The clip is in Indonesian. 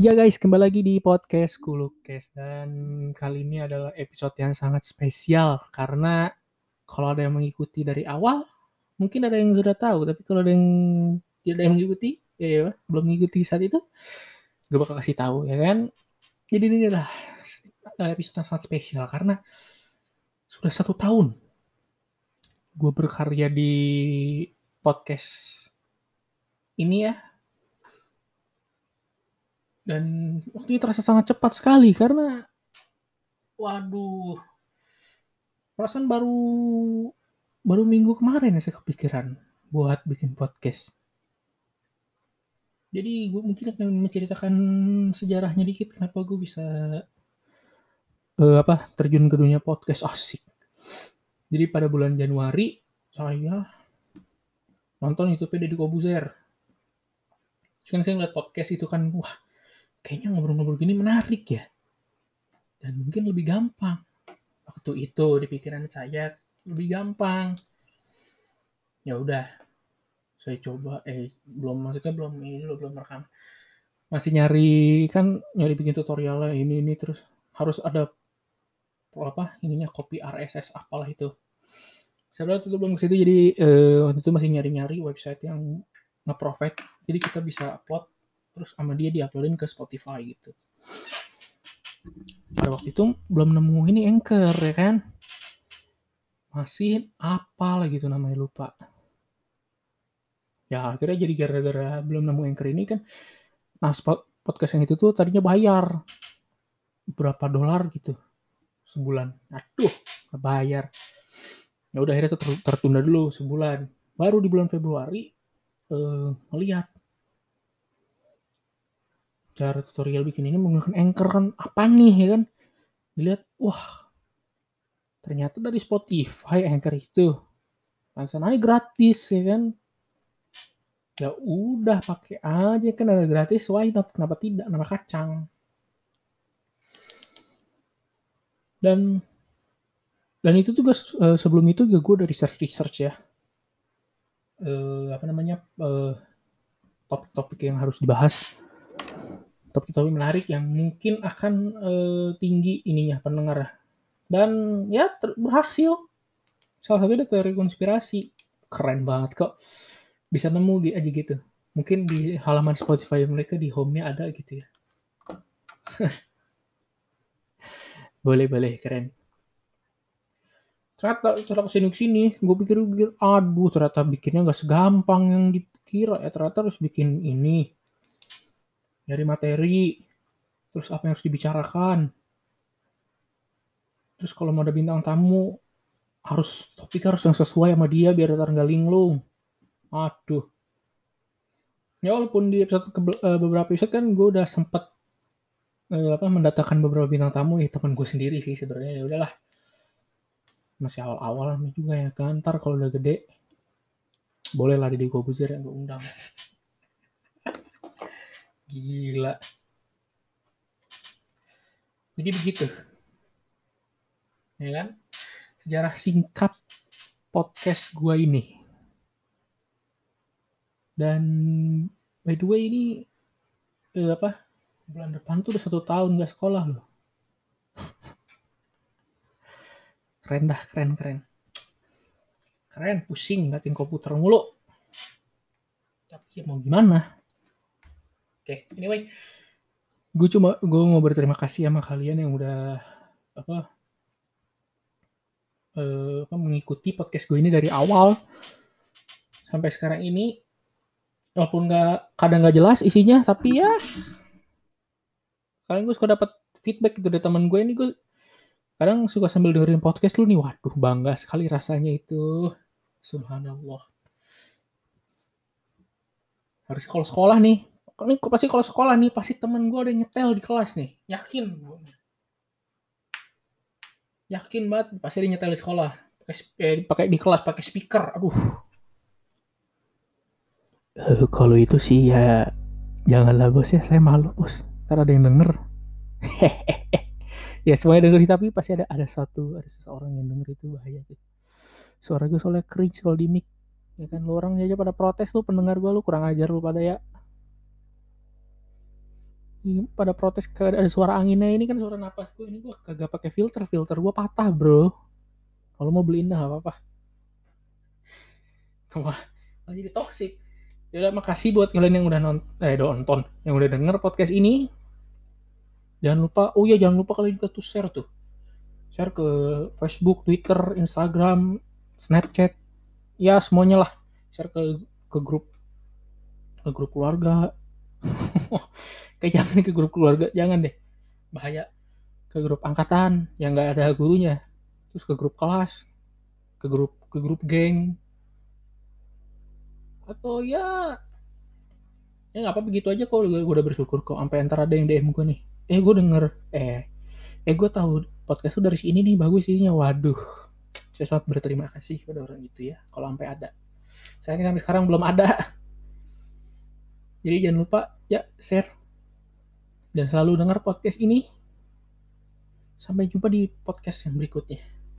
Ya guys, kembali lagi di podcast Kulukes. Dan kali ini adalah episode yang sangat spesial karena kalau ada yang mengikuti dari awal mungkin ada yang sudah tahu. Tapi kalau ada yang tidak ada yang mengikuti ya, ya belum mengikuti saat itu gue bakal kasih tahu ya kan? Jadi ini adalah episode yang sangat spesial karena sudah satu tahun gue berkarya di podcast ini ya dan waktu itu terasa sangat cepat sekali karena waduh perasaan baru baru minggu kemarin ya saya kepikiran buat bikin podcast. Jadi gue mungkin akan menceritakan sejarahnya dikit kenapa gue bisa uh, apa terjun ke dunia podcast. Asik. Jadi pada bulan Januari saya nonton YouTube Deddy Kobuzer. Kan saya ngeliat podcast itu kan wah kayaknya ngobrol-ngobrol gini menarik ya. Dan mungkin lebih gampang. Waktu itu di pikiran saya lebih gampang. Ya udah saya coba eh belum maksudnya belum ini lo belum rekam. Masih nyari kan nyari bikin tutorial lah ini ini terus harus ada apa ininya copy RSS apalah itu. Saya itu belum ke situ jadi eh, waktu itu masih nyari-nyari website yang nge-profit. Jadi kita bisa upload terus sama dia diuploadin ke Spotify gitu. Pada waktu itu belum nemu ini Anchor ya kan? Masih apa lagi tuh namanya lupa. Ya akhirnya jadi gara-gara belum nemu Anchor ini kan nah podcast yang itu tuh tadinya bayar berapa dolar gitu sebulan. Aduh bayar. Ya udah akhirnya tertunda dulu sebulan. Baru di bulan Februari eh, ngelihat cara tutorial bikin ini menggunakan Anchor kan apa nih ya kan? Dilihat wah ternyata dari Spotify Anchor itu. Langsung aja gratis ya kan? Ya udah pakai aja kan ada gratis why not? Kenapa tidak? Nama kacang? Dan dan itu juga uh, sebelum itu juga gue dari research research ya. Uh, apa namanya uh, topik-topik yang harus dibahas topik-topik menarik yang mungkin akan uh, tinggi ininya pendengar. Dan ya berhasil. Salah satu teori konspirasi. Keren banget kok. Bisa nemu aja gitu. Mungkin di halaman Spotify mereka di home-nya ada gitu ya. Boleh boleh. Keren. Ternyata setelah ke sini sini gue pikir pikir aduh ternyata bikinnya nggak segampang yang dikira. Ya ternyata harus bikin ini dari materi, terus apa yang harus dibicarakan. Terus kalau mau ada bintang tamu, harus topik harus yang sesuai sama dia biar ntar nggak linglung. Aduh. Ya walaupun di episode ke, uh, beberapa episode kan gue udah sempet uh, apa mendatangkan beberapa bintang tamu ya teman gue sendiri sih sebenarnya ya udahlah masih awal-awal juga ya kan ntar kalau udah gede boleh lah di Gobuzer yang gue undang Gila. Jadi begitu. Ya kan? Sejarah singkat podcast gua ini. Dan by the way ini eh, apa? Bulan depan tuh udah satu tahun gak sekolah loh. keren dah, keren keren. Keren, pusing ngatin komputer mulu. Tapi ya mau gimana? Oke, okay. anyway, gue cuma gue mau berterima kasih sama kalian yang udah apa uh, apa mengikuti podcast gue ini dari awal sampai sekarang ini. Walaupun nggak kadang nggak jelas isinya tapi ya kadang gue suka dapat feedback itu dari teman gue ini. Gue kadang suka sambil dengerin podcast lu nih. Waduh bangga sekali rasanya itu. Subhanallah. Harus kalau sekolah nih ini pasti kalau sekolah nih pasti temen gue ada nyetel di kelas nih. Yakin gue yakin banget pasti ada nyetel di sekolah. Pakai eh, di kelas pakai speaker aduh. Uh, kalau itu sih ya janganlah bos ya saya malu bos. Ntar ada yang denger. Ya semuanya denger sih tapi pasti ada ada satu ada seseorang yang denger itu bahaya sih. Suara gue soalnya cringe kalau di mic. Ya kan lu orang aja pada protes lu pendengar gue lu kurang ajar lu pada ya pada protes ke ada suara anginnya ini kan suara napas gue ini gue kagak pakai filter filter gue patah bro. Kalau mau beliin dah apa apa kamu jadi toxic. Ya udah makasih buat kalian yang udah nonton eh nonton yang udah denger podcast ini. Jangan lupa oh iya jangan lupa kalian juga tuh share tuh. Share ke Facebook Twitter Instagram Snapchat. Ya semuanya lah. Share ke ke grup ke grup keluarga kayak jangan ke grup keluarga jangan deh. Bahaya. Ke grup angkatan yang nggak ada gurunya. Terus ke grup kelas ke grup ke grup geng. Atau ya ya nggak apa begitu aja kok. Gue udah bersyukur kok. Sampai antara ada yang DM gue nih. Eh gue denger. Eh eh gue tahu podcast tuh dari sini nih. Bagus isinya waduh. Saya sangat berterima kasih pada orang itu ya kalau sampai ada. Saya sampai sekarang belum ada. Jadi jangan lupa ya share dan selalu dengar podcast ini. Sampai jumpa di podcast yang berikutnya.